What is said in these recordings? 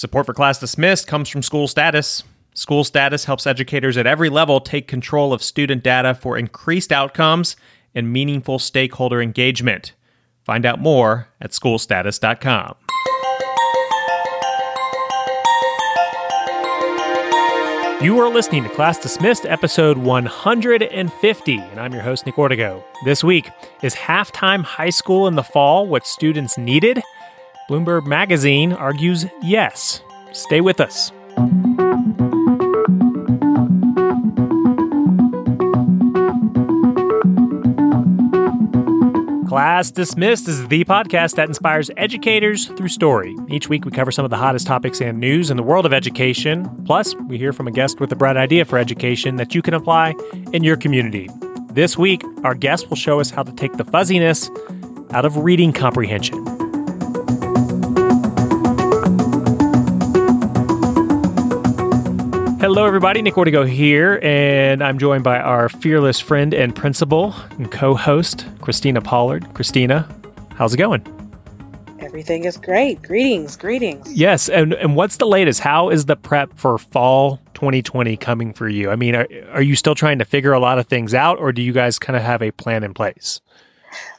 Support for Class Dismissed comes from School Status. School Status helps educators at every level take control of student data for increased outcomes and meaningful stakeholder engagement. Find out more at schoolstatus.com. You are listening to Class Dismissed, episode 150, and I'm your host, Nick Ortego. This week, is halftime high school in the fall what students needed? Bloomberg Magazine argues yes. Stay with us. Class Dismissed is the podcast that inspires educators through story. Each week, we cover some of the hottest topics and news in the world of education. Plus, we hear from a guest with a bright idea for education that you can apply in your community. This week, our guest will show us how to take the fuzziness out of reading comprehension. Hello, everybody. Nick Ortego here, and I'm joined by our fearless friend and principal and co host, Christina Pollard. Christina, how's it going? Everything is great. Greetings, greetings. Yes, and, and what's the latest? How is the prep for fall 2020 coming for you? I mean, are, are you still trying to figure a lot of things out, or do you guys kind of have a plan in place?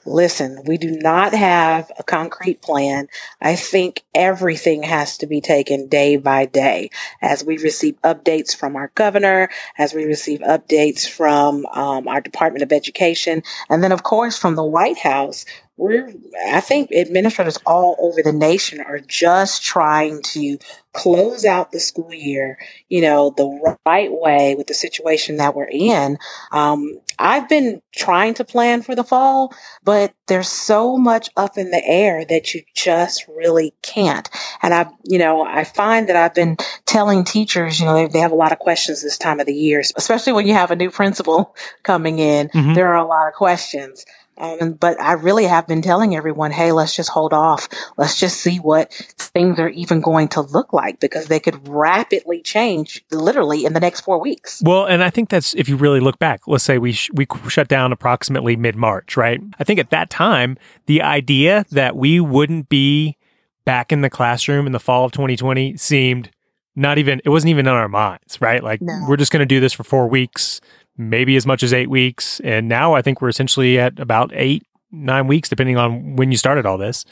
Listen, we do not have a concrete plan. I think everything has to be taken day by day as we receive updates from our governor, as we receive updates from um, our Department of Education, and then, of course, from the White House we're i think administrators all over the nation are just trying to close out the school year you know the right way with the situation that we're in. Um, i've been trying to plan for the fall but there's so much up in the air that you just really can't. And i you know i find that i've been telling teachers you know they, they have a lot of questions this time of the year especially when you have a new principal coming in. Mm-hmm. there are a lot of questions um, but I really have been telling everyone, hey, let's just hold off. Let's just see what things are even going to look like because they could rapidly change literally in the next four weeks. Well, and I think that's if you really look back, let's say we, sh- we shut down approximately mid March, right? I think at that time, the idea that we wouldn't be back in the classroom in the fall of 2020 seemed not even, it wasn't even in our minds, right? Like, no. we're just going to do this for four weeks maybe as much as eight weeks. And now I think we're essentially at about eight, nine weeks, depending on when you started all this.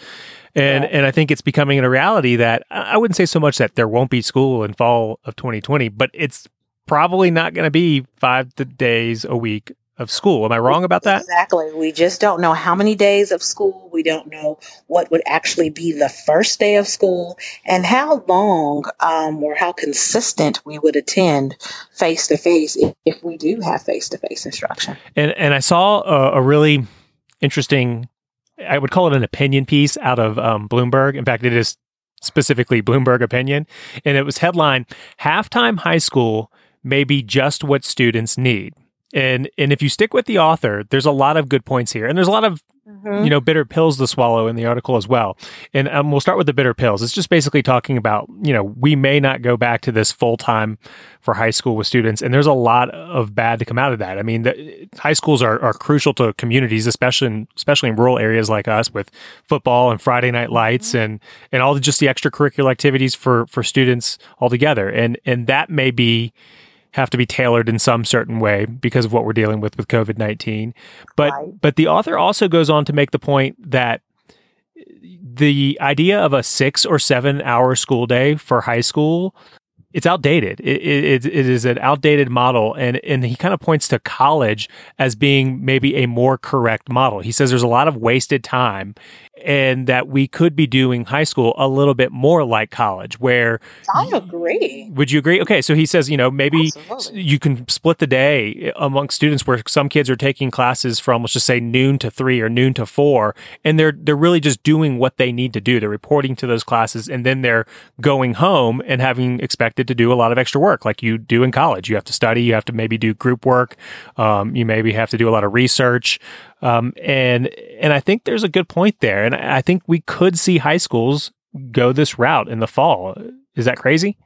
And yeah. and I think it's becoming a reality that I wouldn't say so much that there won't be school in fall of 2020, but it's probably not going to be five days a week of school. Am I wrong about that? Exactly. We just don't know how many days of school. We don't know what would actually be the first day of school and how long um, or how consistent we would attend face to face if we do have face to face instruction. And and I saw a, a, really interesting. I would call it an opinion piece out of um, Bloomberg. In fact, it is specifically Bloomberg opinion, and it was headline: "Halftime High School may be just what students need." And and if you stick with the author, there's a lot of good points here, and there's a lot of mm-hmm. you know bitter pills to swallow in the article as well. And um, we'll start with the bitter pills. It's just basically talking about you know we may not go back to this full time for high school with students, and there's a lot of bad to come out of that. I mean, the, high schools are, are crucial to communities, especially in, especially in rural areas like us with football and Friday night lights mm-hmm. and and all the, just the extracurricular activities for for students altogether. And and that may be have to be tailored in some certain way because of what we're dealing with with COVID nineteen. But right. but the author also goes on to make the point that the idea of a six or seven hour school day for high school it's outdated. It, it, it is an outdated model. And, and he kind of points to college as being maybe a more correct model. He says there's a lot of wasted time and that we could be doing high school a little bit more like college where I agree. Would you agree? Okay, so he says, you know, maybe Absolutely. you can split the day eh, among students where some kids are taking classes from let's just say noon to 3 or noon to 4 and they're they're really just doing what they need to do. They're reporting to those classes and then they're going home and having expected to do a lot of extra work like you do in college. You have to study, you have to maybe do group work, um, you maybe have to do a lot of research. Um, and and I think there's a good point there, and I think we could see high schools go this route in the fall. Is that crazy?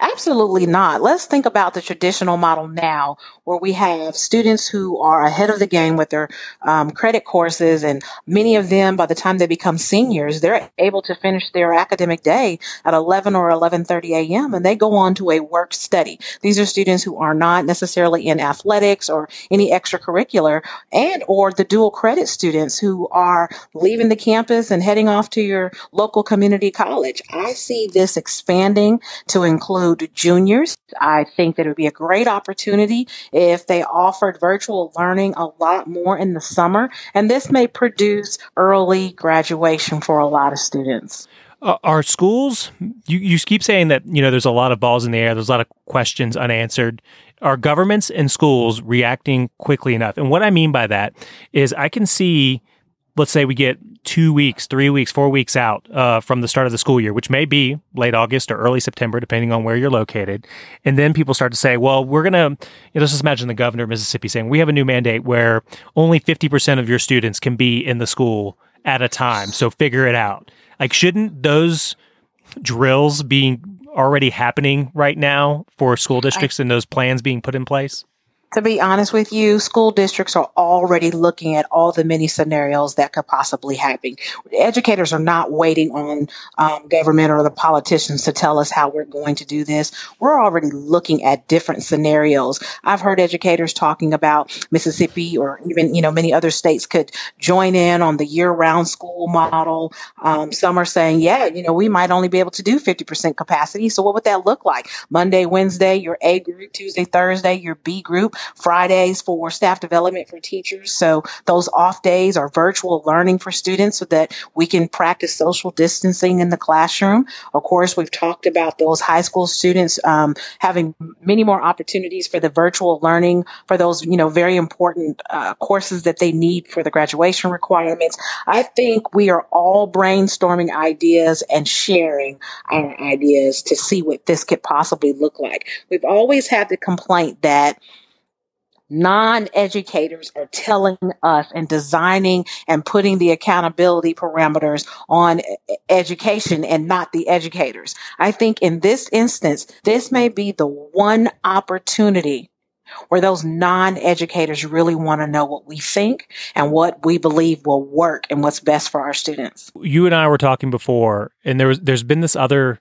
Absolutely not. Let's think about the traditional model now, where we have students who are ahead of the game with their um, credit courses, and many of them, by the time they become seniors, they're able to finish their academic day at 11 or 11:30 a.m. and they go on to a work study. These are students who are not necessarily in athletics or any extracurricular, and or the dual credit students who are leaving the campus and heading off to your local community college. I see this expanding to include juniors. I think that it would be a great opportunity if they offered virtual learning a lot more in the summer. And this may produce early graduation for a lot of students. Uh, are schools, you, you keep saying that, you know, there's a lot of balls in the air, there's a lot of questions unanswered. Are governments and schools reacting quickly enough? And what I mean by that is I can see let's say we get two weeks, three weeks, four weeks out uh, from the start of the school year, which may be late August or early September, depending on where you're located. And then people start to say, well, we're going to, you know, let's just imagine the governor of Mississippi saying, we have a new mandate where only 50% of your students can be in the school at a time. So figure it out. Like, shouldn't those drills be already happening right now for school districts I, and those plans being put in place? To be honest with you, school districts are already looking at all the many scenarios that could possibly happen. Educators are not waiting on um, government or the politicians to tell us how we're going to do this. We're already looking at different scenarios. I've heard educators talking about Mississippi or even, you know, many other states could join in on the year round school model. Um, some are saying, yeah, you know, we might only be able to do 50% capacity. So what would that look like? Monday, Wednesday, your A group, Tuesday, Thursday, your B group. Fridays for staff development for teachers. So those off days are virtual learning for students so that we can practice social distancing in the classroom. Of course, we've talked about those high school students um, having many more opportunities for the virtual learning for those, you know, very important uh, courses that they need for the graduation requirements. I think we are all brainstorming ideas and sharing our ideas to see what this could possibly look like. We've always had the complaint that non-educators are telling us and designing and putting the accountability parameters on education and not the educators. I think in this instance, this may be the one opportunity where those non-educators really want to know what we think and what we believe will work and what's best for our students. You and I were talking before and there was there's been this other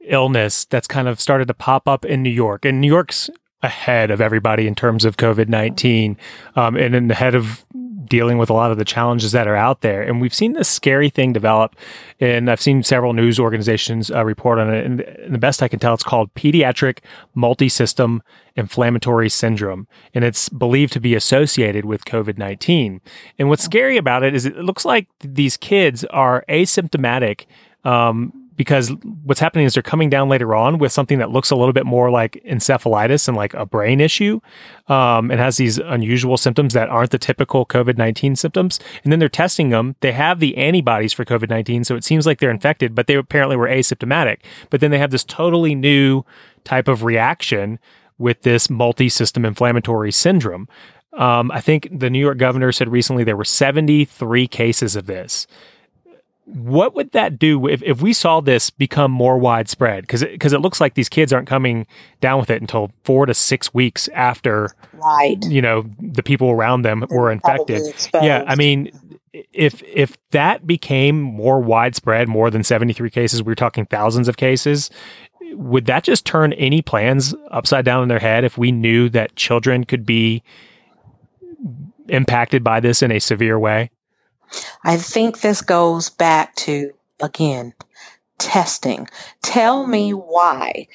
illness that's kind of started to pop up in New York. And New York's ahead of everybody in terms of COVID 19 um, and in ahead of dealing with a lot of the challenges that are out there. And we've seen this scary thing develop. And I've seen several news organizations uh, report on it. And, and the best I can tell, it's called pediatric multisystem inflammatory syndrome. And it's believed to be associated with COVID 19. And what's scary about it is it looks like these kids are asymptomatic. Um, because what's happening is they're coming down later on with something that looks a little bit more like encephalitis and like a brain issue um, and has these unusual symptoms that aren't the typical COVID 19 symptoms. And then they're testing them. They have the antibodies for COVID 19. So it seems like they're infected, but they apparently were asymptomatic. But then they have this totally new type of reaction with this multi system inflammatory syndrome. Um, I think the New York governor said recently there were 73 cases of this what would that do if, if we saw this become more widespread? Because because it, it, looks like these kids aren't coming down with it until four to six weeks after, right? You know, the people around them were infected. Yeah, I mean, if if that became more widespread, more than seventy three cases, we are talking thousands of cases. Would that just turn any plans upside down in their head if we knew that children could be impacted by this in a severe way? I think this goes back to, again, testing. Tell me why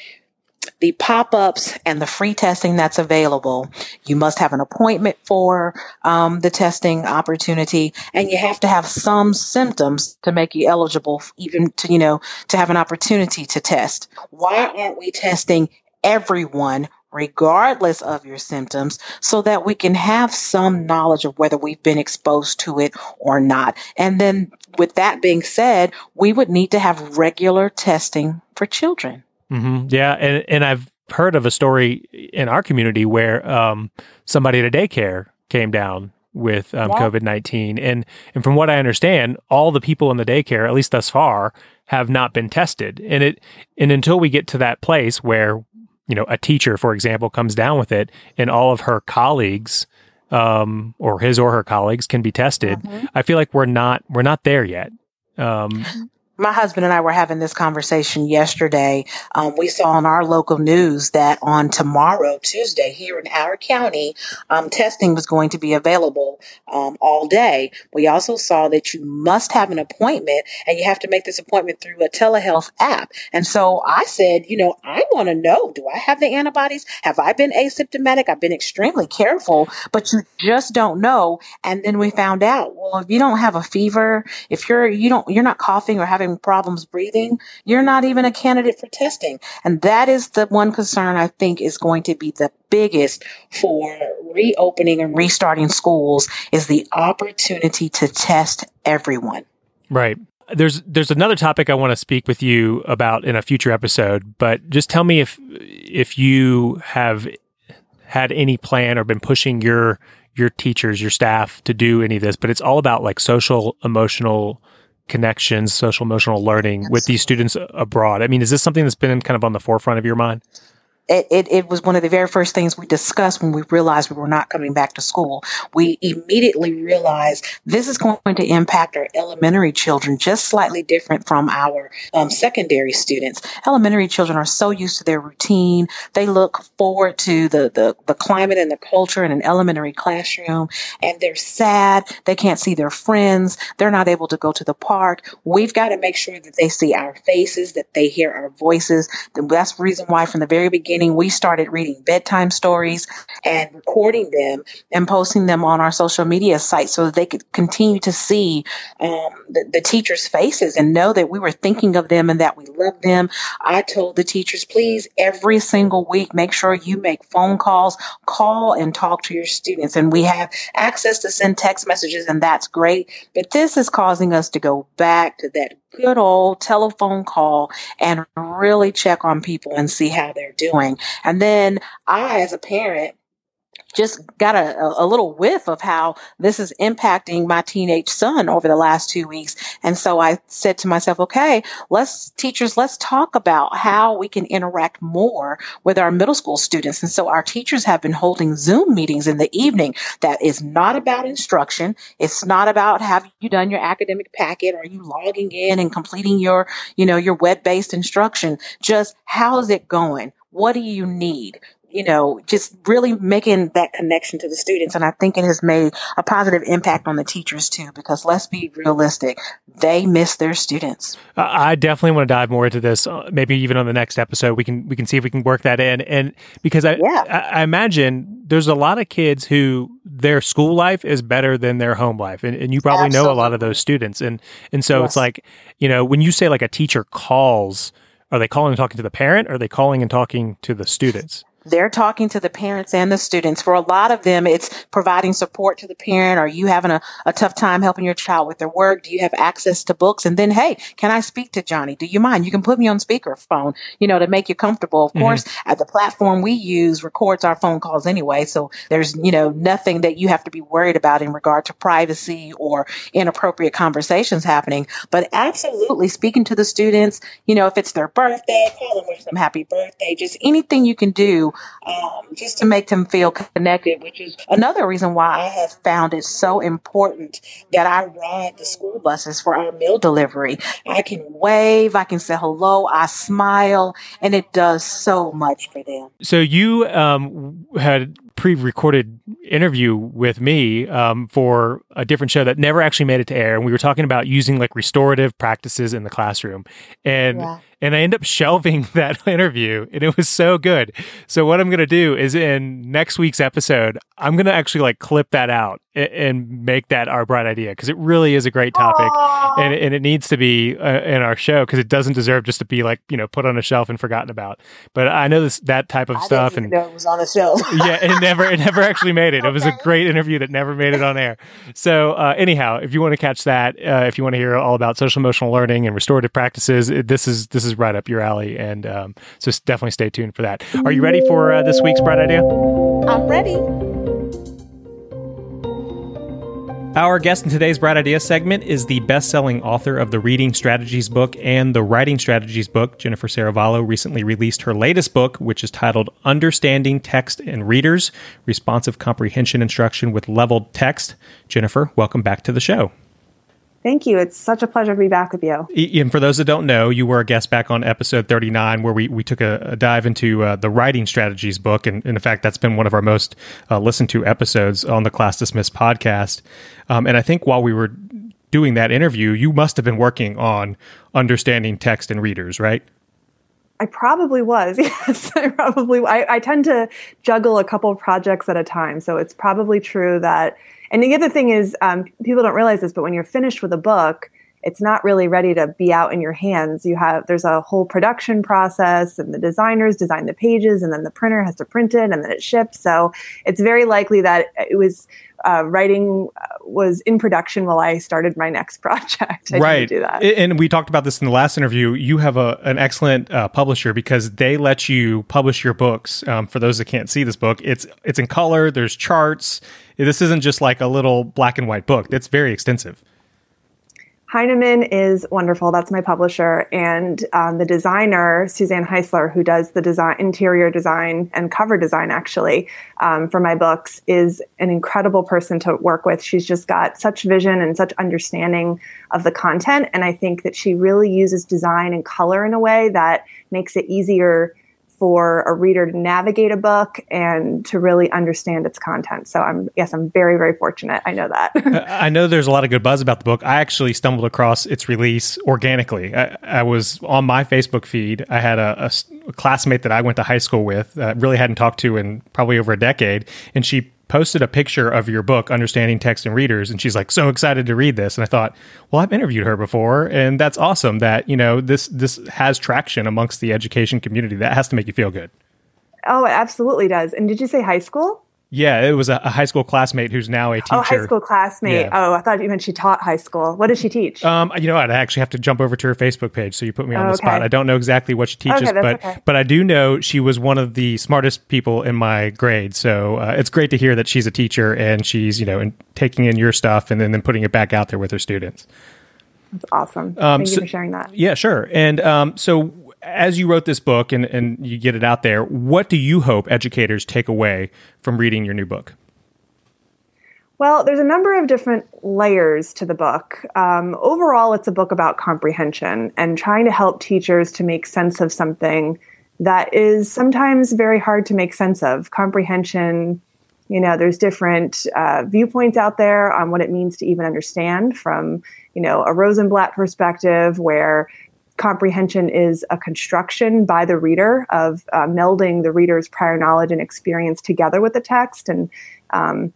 the pop ups and the free testing that's available, you must have an appointment for um, the testing opportunity, and you have to have some symptoms to make you eligible, even to, you know, to have an opportunity to test. Why aren't we testing everyone regardless of your symptoms so that we can have some knowledge of whether we've been exposed to it or not. And then with that being said, we would need to have regular testing for children. Mm-hmm. Yeah. And, and I've heard of a story in our community where um, somebody at a daycare came down with um, COVID 19. And, and from what I understand, all the people in the daycare, at least thus far, have not been tested. And it and until we get to that place where, you know, a teacher, for example, comes down with it and all of her colleagues um, or his or her colleagues can be tested, mm-hmm. I feel like we're not we're not there yet. Um, my husband and I were having this conversation yesterday. Um, we saw on our local news that on tomorrow, Tuesday, here in our county, um, testing was going to be available um, all day. We also saw that you must have an appointment and you have to make this appointment through a telehealth app. And so I said, you know, I want to know do I have the antibodies? Have I been asymptomatic? I've been extremely careful, but you just don't know. And then we found out, well, if you don't have a fever, if you're, you don't, you're not coughing or having having problems breathing, you're not even a candidate for testing. And that is the one concern I think is going to be the biggest for reopening and restarting schools is the opportunity to test everyone. Right. There's there's another topic I want to speak with you about in a future episode, but just tell me if if you have had any plan or been pushing your your teachers, your staff to do any of this, but it's all about like social emotional connections, social emotional learning Absolutely. with these students abroad. I mean, is this something that's been kind of on the forefront of your mind? It, it, it, was one of the very first things we discussed when we realized we were not coming back to school. We immediately realized this is going to impact our elementary children just slightly different from our um, secondary students. Elementary children are so used to their routine. They look forward to the, the, the climate and the culture in an elementary classroom and they're sad. They can't see their friends. They're not able to go to the park. We've got to make sure that they see our faces, that they hear our voices. That's the reason why from the very beginning we started reading bedtime stories and recording them and posting them on our social media sites so that they could continue to see um, the, the teachers' faces and know that we were thinking of them and that we love them. I told the teachers, please, every single week, make sure you make phone calls, call and talk to your students. And we have access to send text messages, and that's great. But this is causing us to go back to that good old telephone call and really check on people and see how they're doing. And then I, as a parent, just got a, a little whiff of how this is impacting my teenage son over the last two weeks. And so I said to myself, okay, let's teachers, let's talk about how we can interact more with our middle school students. And so our teachers have been holding Zoom meetings in the evening that is not about instruction. It's not about have you done your academic packet? Are you logging in and completing your, you know, your web based instruction? Just how's it going? What do you need? You know, just really making that connection to the students. And I think it has made a positive impact on the teachers too, because let's be realistic, they miss their students. I definitely want to dive more into this. Uh, maybe even on the next episode, we can we can see if we can work that in. And because I, yeah. I, I, imagine there's a lot of kids who their school life is better than their home life, and, and you probably Absolutely. know a lot of those students. And and so yes. it's like you know when you say like a teacher calls. Are they calling and talking to the parent? Or are they calling and talking to the students? They're talking to the parents and the students. For a lot of them, it's providing support to the parent. Are you having a, a tough time helping your child with their work? Do you have access to books? And then, hey, can I speak to Johnny? Do you mind? You can put me on speakerphone, you know, to make you comfortable. Of mm-hmm. course, at the platform we use records our phone calls anyway. So there's, you know, nothing that you have to be worried about in regard to privacy or inappropriate conversations happening. But absolutely speaking to the students, you know, if it's their birthday, call them wish them happy birthday, just anything you can do um, just to make them feel connected, which is another reason why I have found it so important that I ride the school buses for our meal delivery. I can wave, I can say hello, I smile, and it does so much for them. So you um, had pre-recorded interview with me um, for a different show that never actually made it to air, and we were talking about using like restorative practices in the classroom, and yeah. and I end up shelving that interview, and it was so good. So what I'm gonna do is in next week's episode, I'm gonna actually like clip that out and make that our bright idea because it really is a great topic and, and it needs to be uh, in our show because it doesn't deserve just to be like you know put on a shelf and forgotten about. But i know this that type of I stuff and it was on a shelf. Yeah it never it never actually made it. Okay. it was a great interview that never made it on air. So uh, anyhow if you want to catch that uh, if you want to hear all about social emotional learning and restorative practices it, this is this is right up your alley and um, so definitely stay tuned for that. Are you ready for uh, this week's bright idea? I'm ready Our guest in today's Bright Idea segment is the best selling author of the Reading Strategies book and the Writing Strategies book. Jennifer Serravallo recently released her latest book, which is titled Understanding Text and Readers Responsive Comprehension Instruction with Leveled Text. Jennifer, welcome back to the show. Thank you. It's such a pleasure to be back with you. And for those that don't know, you were a guest back on episode 39, where we, we took a, a dive into uh, the writing strategies book. And, and, in fact, that's been one of our most uh, listened to episodes on the Class Dismissed podcast. Um, and I think while we were doing that interview, you must have been working on understanding text and readers, right? I probably was. Yes, I probably. I, I tend to juggle a couple projects at a time, so it's probably true that and the other thing is, um, people don't realize this, but when you're finished with a book, it's not really ready to be out in your hands. You have there's a whole production process, and the designers design the pages, and then the printer has to print it, and then it ships. So it's very likely that it was uh, writing uh, was in production while I started my next project. I right. do that. And we talked about this in the last interview. You have a, an excellent uh, publisher because they let you publish your books. Um, for those that can't see this book, it's it's in color. There's charts. This isn't just like a little black and white book. It's very extensive. Heinemann is wonderful. That's my publisher, and um, the designer Suzanne Heiser, who does the design, interior design and cover design, actually um, for my books, is an incredible person to work with. She's just got such vision and such understanding of the content, and I think that she really uses design and color in a way that makes it easier for a reader to navigate a book and to really understand its content. So I'm yes, I'm very very fortunate. I know that. I know there's a lot of good buzz about the book. I actually stumbled across its release organically. I, I was on my Facebook feed. I had a, a, classmate that I went to high school with, uh, really hadn't talked to in probably over a decade, and she posted a picture of your book, Understanding Text and Readers, and she's like so excited to read this. And I thought, well, I've interviewed her before, and that's awesome that you know this this has traction amongst the education community. That has to make you feel good. Oh, it absolutely does. And did you say high school? Yeah, it was a, high school classmate who's now a teacher. Oh, high school classmate. Yeah. Oh, I thought you meant she taught high school. What does she teach? Um, you know, I'd actually have to jump over to her Facebook page. So you put me on oh, the okay. spot. I don't know exactly what she teaches, okay, but okay. but I do know she was one of the smartest people in my grade. So uh, it's great to hear that she's a teacher and she's you know in, taking in your stuff and then, then putting it back out there with her students. That's awesome. Um, Thank so, you for sharing that. Yeah, sure. And um, so as you wrote this book and, and you get it out there, what do you hope educators take away from reading your new book? Well, there's a number of different layers to the book. Um, overall, it's a book about comprehension and trying to help teachers to make sense of something that is sometimes very hard to make sense of. Comprehension, you know, there's different uh, viewpoints out there on what it means to even understand from, you know, a Rosenblatt perspective where comprehension is a construction by the reader of uh, melding the reader's prior knowledge and experience together with the text and um,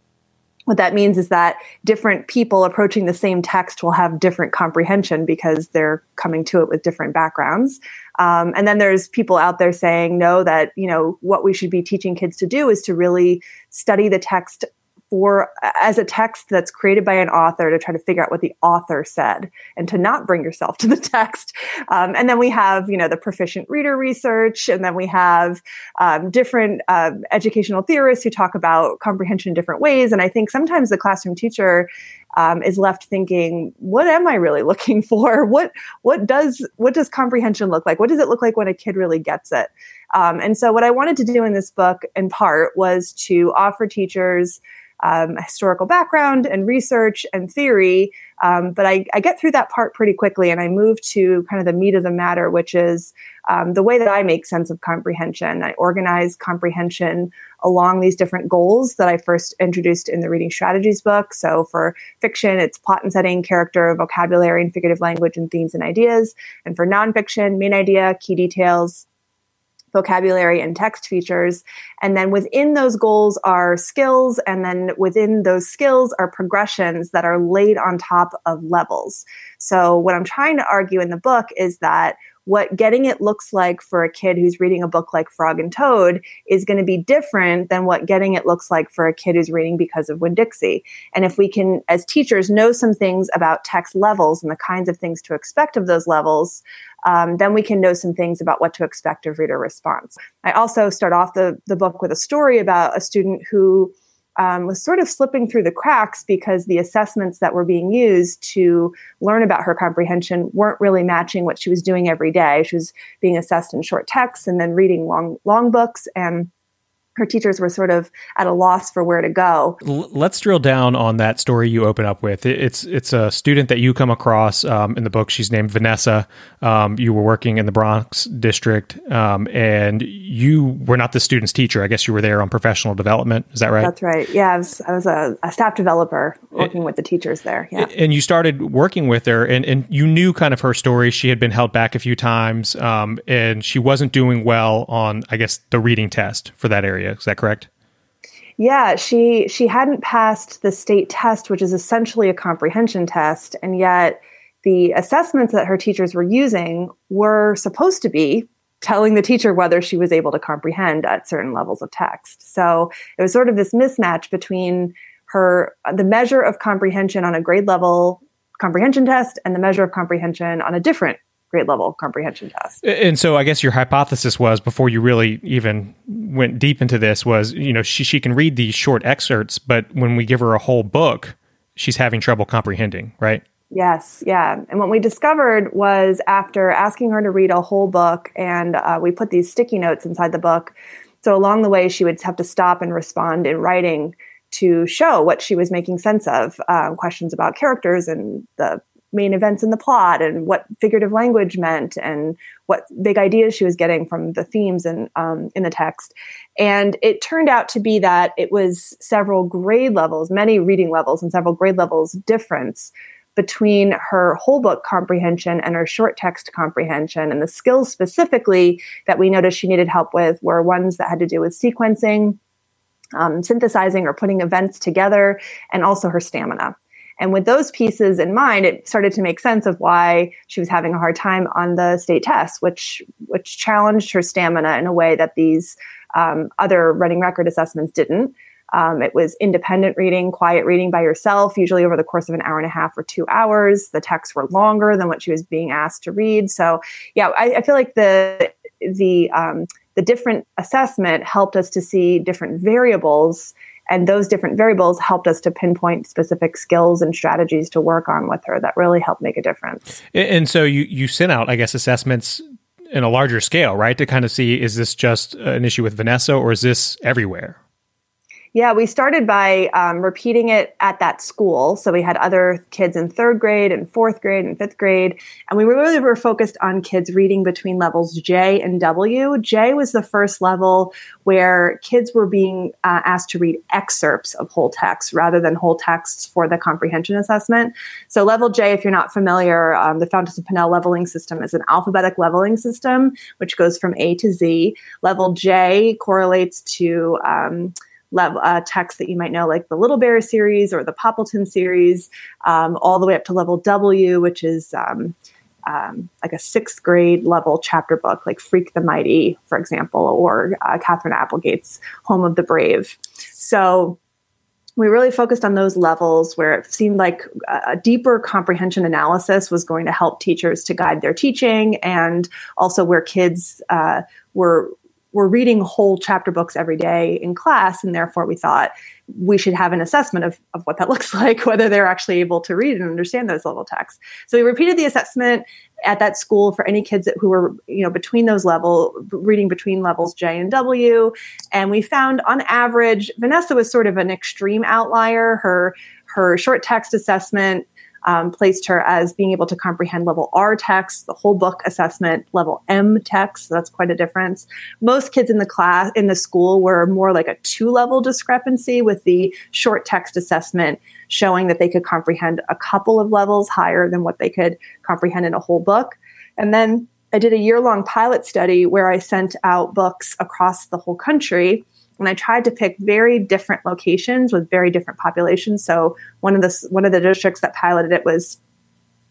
what that means is that different people approaching the same text will have different comprehension because they're coming to it with different backgrounds. Um, and then there's people out there saying, no, that, you know, what we should be teaching kids to do is to really study the text for as a text that's created by an author to try to figure out what the author said and to not bring yourself to the text. Um, and then we have you know the proficient reader research and then we have um, different uh, educational theorists who talk about comprehension in different ways. And i think sometimes the classroom teacher um, is left thinking what am i really looking for? What what does what does comprehension look like? What does it look like when a kid really gets it? Um, and so what i wanted to do in this book in part was to offer teachers um, historical background and research and theory. Um, but I, I, get through that part pretty quickly and I move to kind of the meat of the matter, which is um, the way that I make sense of comprehension. I organize comprehension along these different goals that I first introduced in the Reading Strategies book. So for fiction, it's plot and setting, character, vocabulary, and figurative language, and themes and ideas. And for nonfiction, main idea, key details, vocabulary and text features. And then within those goals are skills. And then within those skills are progressions that are laid on top of levels. So what I'm trying to argue in the book is that what getting it looks like for a kid who's reading a book like Frog and Toad is going to be different than what getting it looks like for a kid who's reading because of Winn-Dixie. And if we can, as teachers, know some things about text levels and the kinds of things to expect of those levels, um, then we can know some things about what to expect of reader response. I also start off the, the book with a story about a student who um, was sort of slipping through the cracks because the assessments that were being used to learn about her comprehension weren't really matching what she was doing every day. She was being assessed in short texts and then reading long long books and her teachers were sort of at a loss for where to go. Let's drill down on that story you open up with. It's it's a student that you come across um, in the book. She's named Vanessa. Um, you were working in the Bronx district, um, and you were not the student's teacher. I guess you were there on professional development. Is that right? That's right. Yeah, I was, I was a, a, staff developer working with the teachers there. Yeah, and you started working with her, and and you knew kind of her story. She had been held back a few times, um, and she wasn't doing well on, I guess, the reading test for that area area. Is that correct? Yeah, she she hadn't passed the state test, which is essentially a comprehension test, and yet the assessments that her teachers were using were supposed to be telling the teacher whether she was able to comprehend at certain levels of text. So it was sort of this mismatch between her the measure of comprehension on a grade level comprehension test and the measure of comprehension on a different grade level comprehension test. And so I guess your hypothesis was before you really even went deep into this was, you know, she she can read these short excerpts, but when we give her a whole book, she's having trouble comprehending, right? Yes, yeah. And what we discovered was after asking her to read a whole book, and uh, we put these sticky notes inside the book. So along the way, she would have to stop and respond in writing to show what she was making sense of, uh, questions about characters and the main events in the plot and what figurative language meant and what big ideas she was getting from the themes and um, in the text. And it turned out to be that it was several grade levels, many reading levels and several grade levels difference between her whole book comprehension and her short text comprehension. And the skills specifically that we noticed she needed help with were ones that had to do with sequencing, um, synthesizing or putting events together, and also her stamina. And with those pieces in mind, it started to make sense of why she was having a hard time on the state test, which which challenged her stamina in a way that these um, other running record assessments didn't. Um, it was independent reading, quiet reading by yourself, usually over the course of an hour and a half or two hours. The texts were longer than what she was being asked to read. So, yeah, I, I feel like the the um, the different assessment helped us to see different variables and those different variables helped us to pinpoint specific skills and strategies to work on with her that really helped make a difference. And so you you sent out, I guess, assessments in a larger scale, right? To kind of see is this just an issue with Vanessa or is this everywhere? Yeah, we started by um, repeating it at that school. So we had other kids in third grade and fourth grade and fifth grade. And we really were focused on kids reading between levels J and W. J was the first level where kids were being uh, asked to read excerpts of whole text rather than whole texts for the comprehension assessment. So level J, if you're not familiar, um, the Fountas and Pinnell leveling system is an alphabetic leveling system, which goes from A to Z. Level J correlates to um, level, uh, text that you might know, like the Little Bear series or the Poppleton series, um, all the way up to level W, which is um, um, like a sixth grade level chapter book, like Freak the Mighty, for example, or uh, Katherine Applegate's Home of the Brave. So we really focused on those levels where it seemed like a deeper comprehension analysis was going to help teachers to guide their teaching and also where kids uh, were we're reading whole chapter books every day in class, and therefore we thought we should have an assessment of, of what that looks like, whether they're actually able to read and understand those level texts. So we repeated the assessment at that school for any kids who were, you know, between those level, reading between levels J and W. And we found on average, Vanessa was sort of an extreme outlier. Her her short text assessment um, placed her as being able to comprehend level R text, the whole book assessment, level M text. So that's quite a difference. Most kids in the class, in the school, were more like a two level discrepancy with the short text assessment showing that they could comprehend a couple of levels higher than what they could comprehend in a whole book. And then I did a year long pilot study where I sent out books across the whole country and I tried to pick very different locations with very different populations. So one of the one of the districts that piloted it was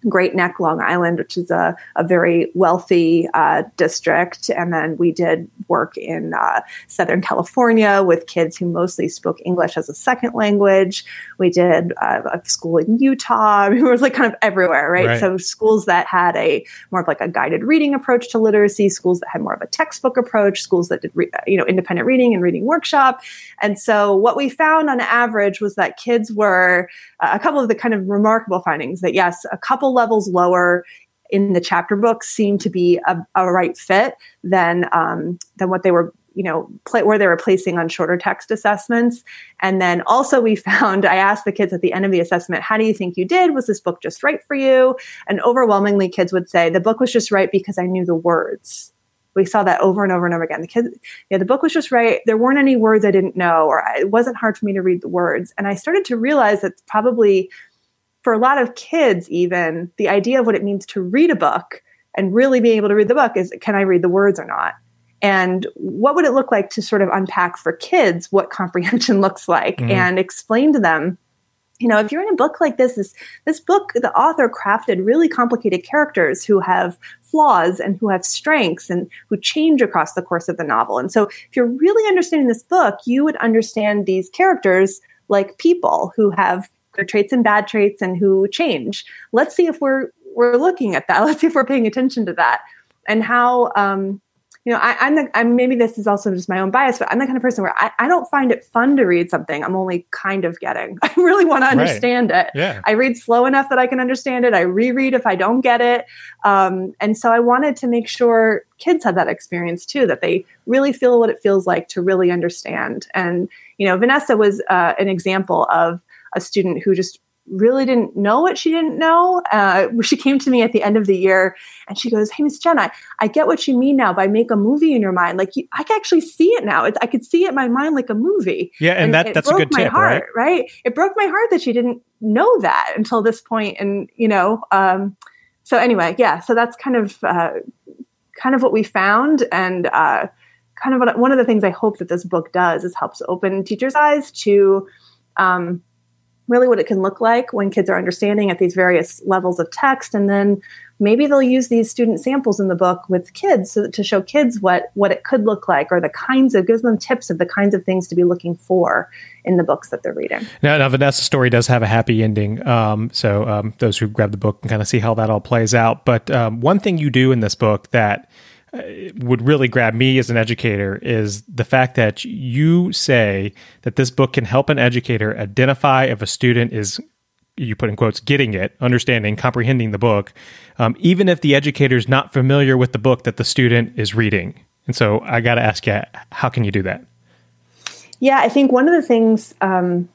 Great Neck, Long Island, which is a, a very wealthy uh, district. And then we did work in uh, Southern California with kids who mostly spoke English as a second language. We did uh, a school in Utah. it was like kind of everywhere, right? right? So schools that had a more of like a guided reading approach to literacy, schools that had more of a textbook approach, schools that did, re- you know, independent reading and reading workshop. And so what we found on average was that kids were uh, a couple of the kind of remarkable findings that yes, a couple levels lower in the chapter books seemed to be a, a right fit than um, than what they were you know where they were placing on shorter text assessments and then also we found i asked the kids at the end of the assessment how do you think you did was this book just right for you and overwhelmingly kids would say the book was just right because i knew the words we saw that over and over and over again. The kids, yeah, the book was just right. There weren't any words I didn't know, or it wasn't hard for me to read the words. And I started to realize that probably for a lot of kids, even the idea of what it means to read a book and really being able to read the book is can I read the words or not? And what would it look like to sort of unpack for kids what comprehension looks like mm-hmm. and explain to them you know if you're in a book like this this this book the author crafted really complicated characters who have flaws and who have strengths and who change across the course of the novel and so if you're really understanding this book you would understand these characters like people who have good traits and bad traits and who change let's see if we're we're looking at that let's see if we're paying attention to that and how um, you know, I, am the, I'm maybe this is also just my own bias, but I'm the kind of person where I, I don't find it fun to read something I'm only kind of getting. I really want to understand right. it. Yeah. I read slow enough that I can understand it. I reread if I don't get it. Um, and so I wanted to make sure kids had that experience too, that they really feel what it feels like to really understand. And, you know, Vanessa was uh, an example of a student who just really didn't know what she didn't know. Uh, she came to me at the end of the year and she goes, Hey, Miss Jen, I, I get what you mean now by make a movie in your mind. Like you, I can actually see it now. It's, I could see it in my mind like a movie. Yeah. And, and that, that's a good tip, heart, right? right? It broke my heart that she didn't know that until this point. And, you know, um, so anyway, yeah, so that's kind of, uh, kind of what we found. And, uh, kind of what, one of the things I hope that this book does is helps open teachers' eyes to, um, really what it can look like when kids are understanding at these various levels of text. And then maybe they'll use these student samples in the book with kids so to show kids what what it could look like or the kinds of gives them tips of the kinds of things to be looking for in the books that they're reading. Now, now vanessa's story does have a happy ending um, so um, those who grab the book can kind of see how that all plays out. But um, one thing you do in this book that would really grab me as an educator is the fact that you say that this book can help an educator identify if a student is you put in quotes getting it understanding comprehending the book um, even if the educator is not familiar with the book that the student is reading. And so i got to ask you how can you do that? Yeah i think one of the things um,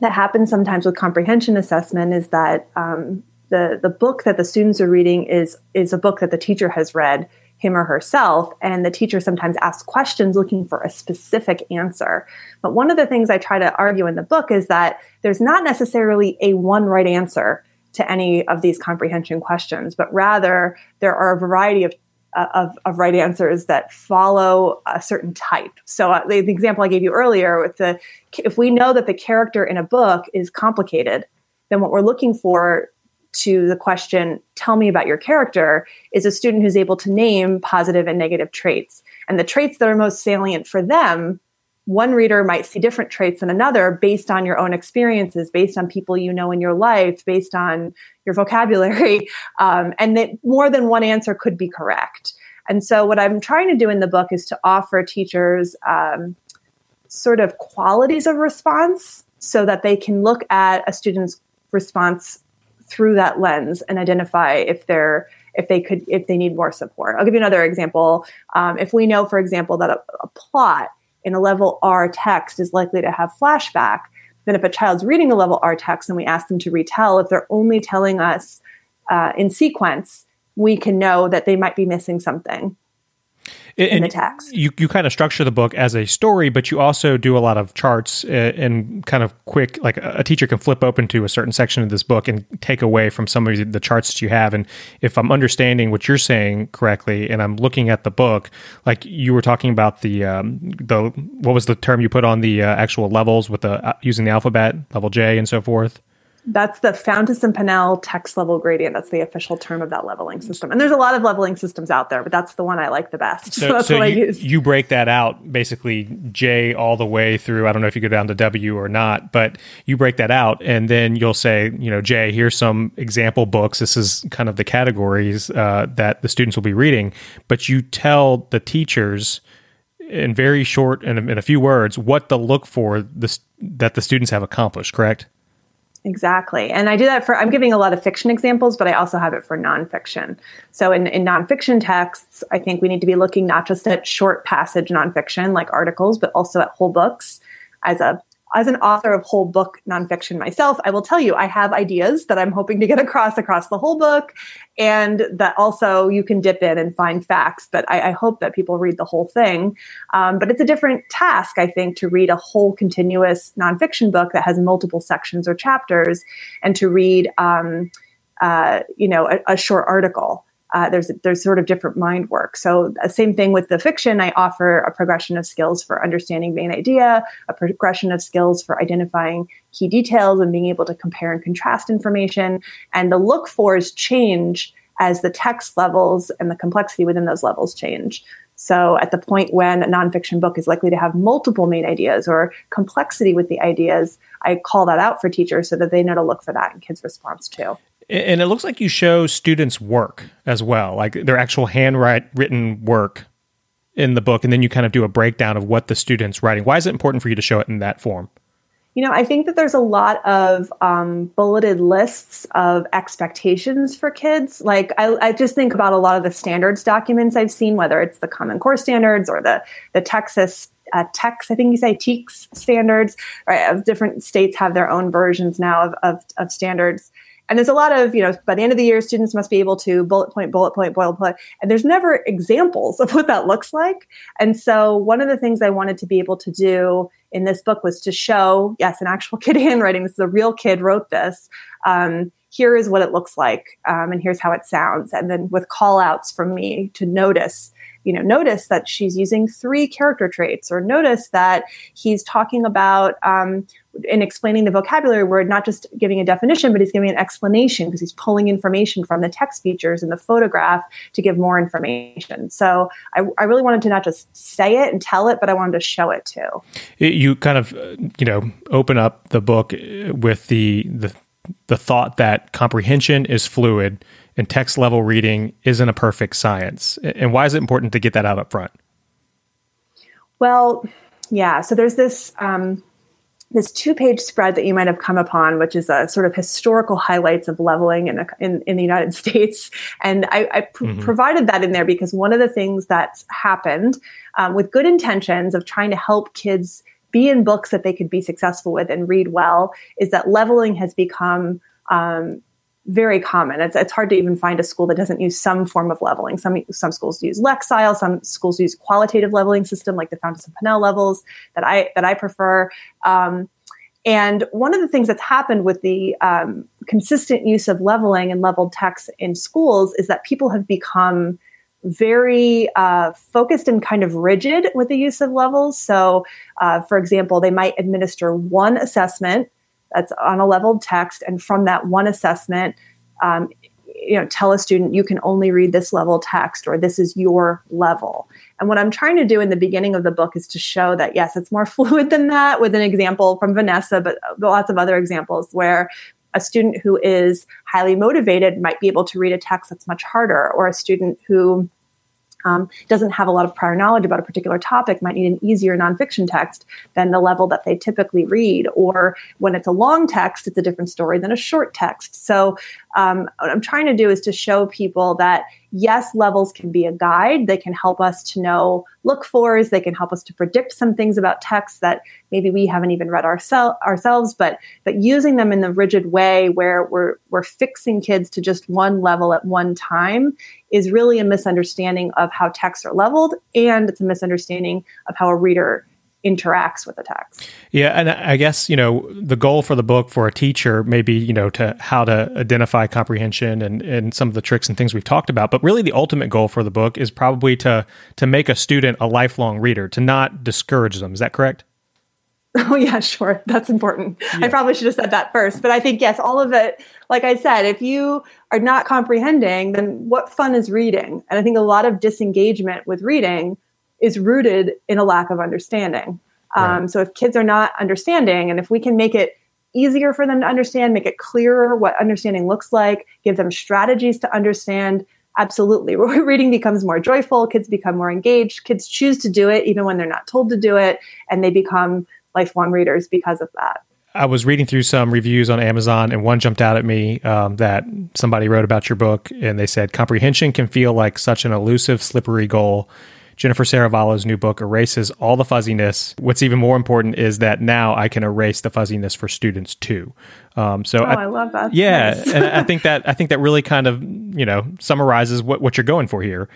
that happens sometimes with comprehension assessment is that um, the, the book that the students are reading is is a book that the teacher has read him or herself. And the teacher sometimes asks questions looking for a specific answer. But one of the things I try to argue in the book is that there's not necessarily a one right answer to any of these comprehension questions, but rather there are a variety of of, of, right answers that follow a certain type. So uh, the, the, example I gave you earlier with the, if we know that the character in a book is complicated, then what we're looking for to the question, tell me about your character, is a student who's able to name positive and negative traits. And the traits that are most salient for them, one reader might see different traits than another based on your own experiences, based on people you know in your life, based on your vocabulary. Um, and that more than one answer could be correct. And so, what I'm trying to do in the book is to offer teachers um, sort of qualities of response so that they can look at a student's response through that lens and identify if they're if they could if they need more support. I'll give you another example. Um, if we know for example that a, a plot in a level r text is likely to have flashback then if a child's reading a level r text and we ask them to retell if they're only telling us uh, in sequence we can know that they might be missing something in the text. You you kind of structure the book as a story, but you also do a lot of charts uh, and kind of quick. Like a teacher can flip open to a certain section of this book and take away from some of the charts that you have. And if I'm understanding what you're saying correctly, and I'm looking at the book, like you were talking about the um, the what was the term you put on the uh, actual levels with the uh, using the alphabet level J and so forth. That's the Fountas and Pinnell text level gradient. That's the official term of that leveling system. And there's a lot of leveling systems out there, but that's the one I like the best. So, so that's so what you, I use. You break that out basically J all the way through. I don't know if you go down to W or not, but you break that out and then you'll say, you know, J, here's some example books. This is kind of the categories uh, that the students will be reading. But you tell the teachers in very short and in a few words what to look for this, that the students have accomplished, correct? Exactly. And I do that for, I'm giving a lot of fiction examples, but I also have it for nonfiction. So in, in nonfiction texts, I think we need to be looking not just at short passage nonfiction like articles, but also at whole books as a as an author of whole book nonfiction myself, I will tell you I have ideas that I'm hoping to get across across the whole book, and that also you can dip in and find facts. But I, I hope that people read the whole thing. Um, but it's a different task, I think, to read a whole continuous nonfiction book that has multiple sections or chapters, and to read, um, uh, you know, a, a short article uh, there's there's sort of different mind work. So uh, same thing with the fiction. I offer a progression of skills for understanding main idea, a progression of skills for identifying key details and being able to compare and contrast information. And the look fors change as the text levels and the complexity within those levels change. So at the point when a nonfiction book is likely to have multiple main ideas or complexity with the ideas, I call that out for teachers so that they know to look for that in kids' response too. And it looks like you show students' work as well, like their actual handwritten work in the book, and then you kind of do a breakdown of what the students writing. Why is it important for you to show it in that form? You know, I think that there's a lot of um, bulleted lists of expectations for kids. Like, I, I, just think about a lot of the standards documents I've seen, whether it's the Common Core standards or the the Texas uh, TEKS, I think you say TEKS standards. Right, different states have their own versions now of, of, of standards. And there's a lot of, you know, by the end of the year, students must be able to bullet point, bullet point, bullet point. And there's never examples of what that looks like. And so one of the things I wanted to be able to do in this book was to show, yes, an actual kid handwriting. This is a real kid wrote this. Um, here is what it looks like, um, and here's how it sounds. And then with call outs from me to notice you know, notice that she's using three character traits, or notice that he's talking about um, in explaining the vocabulary word, not just giving a definition, but he's giving an explanation because he's pulling information from the text features and the photograph to give more information. So I, I, really wanted to not just say it and tell it, but I wanted to show it too. You kind of, uh, you know, open up the book with the the the thought that comprehension is fluid and text level reading isn't a perfect science. And why is it important to get that out up front? Well, yeah. So there's this um, this two page spread that you might have come upon, which is a sort of historical highlights of leveling in, a, in, in, the United States. And I, I pr- mm-hmm. provided that in there because one of the things that's happened um, with good intentions of trying to help kids be in books that they could be successful with and read well is that leveling has become um, very common. It's, it's hard to even find a school that doesn't use some form of leveling. Some some schools use Lexile, some schools use qualitative leveling system like the Fountas and Pinnell levels that I that I prefer. Um, and one of the things that's happened with the um, consistent use of leveling and leveled text in schools is that people have become very uh, focused and kind of rigid with the use of levels. So, uh, for example, they might administer one assessment that's on a leveled text, and from that one assessment, um, you know, tell a student you can only read this level text or this is your level. And what I'm trying to do in the beginning of the book is to show that yes, it's more fluid than that. With an example from Vanessa, but lots of other examples where a student who is highly motivated might be able to read a text that's much harder, or a student who um, doesn't have a lot of prior knowledge about a particular topic might need an easier nonfiction text than the level that they typically read. Or when it's a long text, it's a different story than a short text. So um, what I'm trying to do is to show people that yes, levels can be a guide. They can help us to know look fors. They can help us to predict some things about texts that maybe we haven't even read oursel- ourselves. But but using them in the rigid way where we're we're fixing kids to just one level at one time is really a misunderstanding of how texts are leveled, and it's a misunderstanding of how a reader interacts with the text. Yeah, and I guess you know the goal for the book for a teacher maybe you know to how to identify comprehension and and some of the tricks and things we've talked about, but really the ultimate goal for the book is probably to to make a student a lifelong reader, to not discourage them. Is that correct? Oh, yeah, sure. That's important. Yeah. I probably should have said that first. But I think, yes, all of it, like I said, if you are not comprehending, then what fun is reading? And I think a lot of disengagement with reading is rooted in a lack of understanding. Right. Um, so if kids are not understanding, and if we can make it easier for them to understand, make it clearer what understanding looks like, give them strategies to understand, absolutely. Reading becomes more joyful, kids become more engaged, kids choose to do it even when they're not told to do it, and they become lifelong readers because of that. I was reading through some reviews on Amazon, and one jumped out at me um, that somebody wrote about your book, and they said comprehension can feel like such an elusive, slippery goal. Jennifer Serravallo's new book erases all the fuzziness. What's even more important is that now I can erase the fuzziness for students too. Um, so oh, I, I, love that. Yeah, nice. and I think that I think that really kind of you know summarizes what what you're going for here.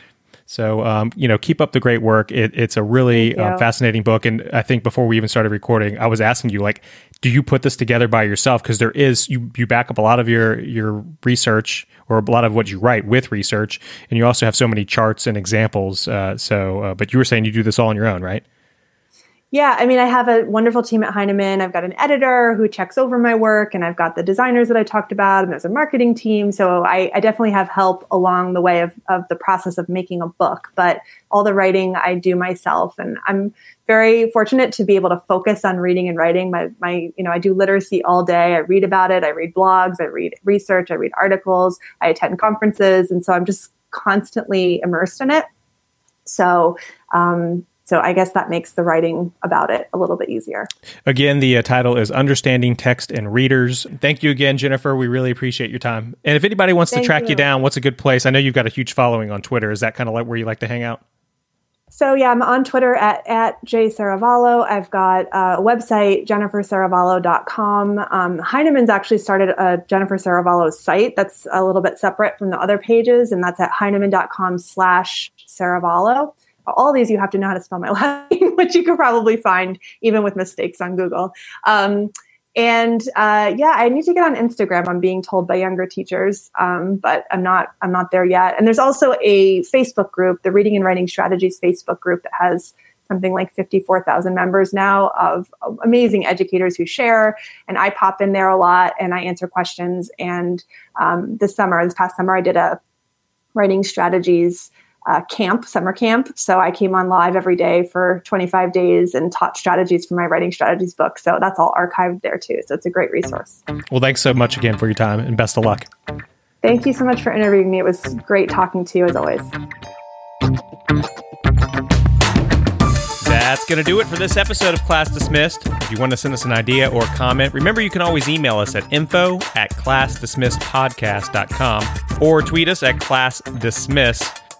So, um, you know, keep up the great work. It, it's a really uh, fascinating book. And I think before we even started recording, I was asking you, like, do you put this together by yourself? Because there is you you back up a lot of your your research or a lot of what you write with research, and you also have so many charts and examples. Uh, so, uh, but you were saying you do this all on your own, right? Yeah, I mean, I have a wonderful team at Heinemann. I've got an editor who checks over my work, and I've got the designers that I talked about, and there's a marketing team. So I, I, definitely have help along the way of, of the process of making a book. But all the writing I do myself, and I'm very fortunate to be able to focus on reading and writing. My, my, you know, I do literacy all day. I read about it. I read blogs. I read research. I read articles. I attend conferences, and so I'm just constantly immersed in it. So um, so I guess that makes the writing about it a little bit easier. Again, the uh, title is Understanding Text and Readers. Thank you again, Jennifer. We really appreciate your time. And if anybody wants Thank to track you. you down, what's a good place? I know you've got a huge following on Twitter. Is that kind of like where you like to hang out? So yeah, I'm on Twitter at, at jserravallo. I've got a website, jenniferserravallo.com. Um, Heinemann's actually started a Jennifer Serravallo site that's a little bit separate from the other pages, and that's at heinemann.com slash Serravallo all these you have to know how to spell my last name, which you could probably find even with mistakes on Google. Um, and uh, yeah, I need to get on Instagram. I'm being told by younger teachers, um, but I'm not. I'm not there yet. And there's also a Facebook group, the Reading and Writing Strategies Facebook group, that has something like 54,000 members now of amazing educators who share. And I pop in there a lot and I answer questions. And um, this summer, this past summer, I did a writing strategies uh, camp, summer camp. So I came on live every day for 25 days and taught strategies for my writing strategies book. So that's all archived there too. So it's a great resource. Well, thanks so much again for your time and best of luck. Thank you so much for interviewing me. It was great talking to you as always. That's going to do it for this episode of Class Dismissed. If you want to send us an idea or comment, remember you can always email us at info at classdismissedpodcast.com or tweet us at classdismiss.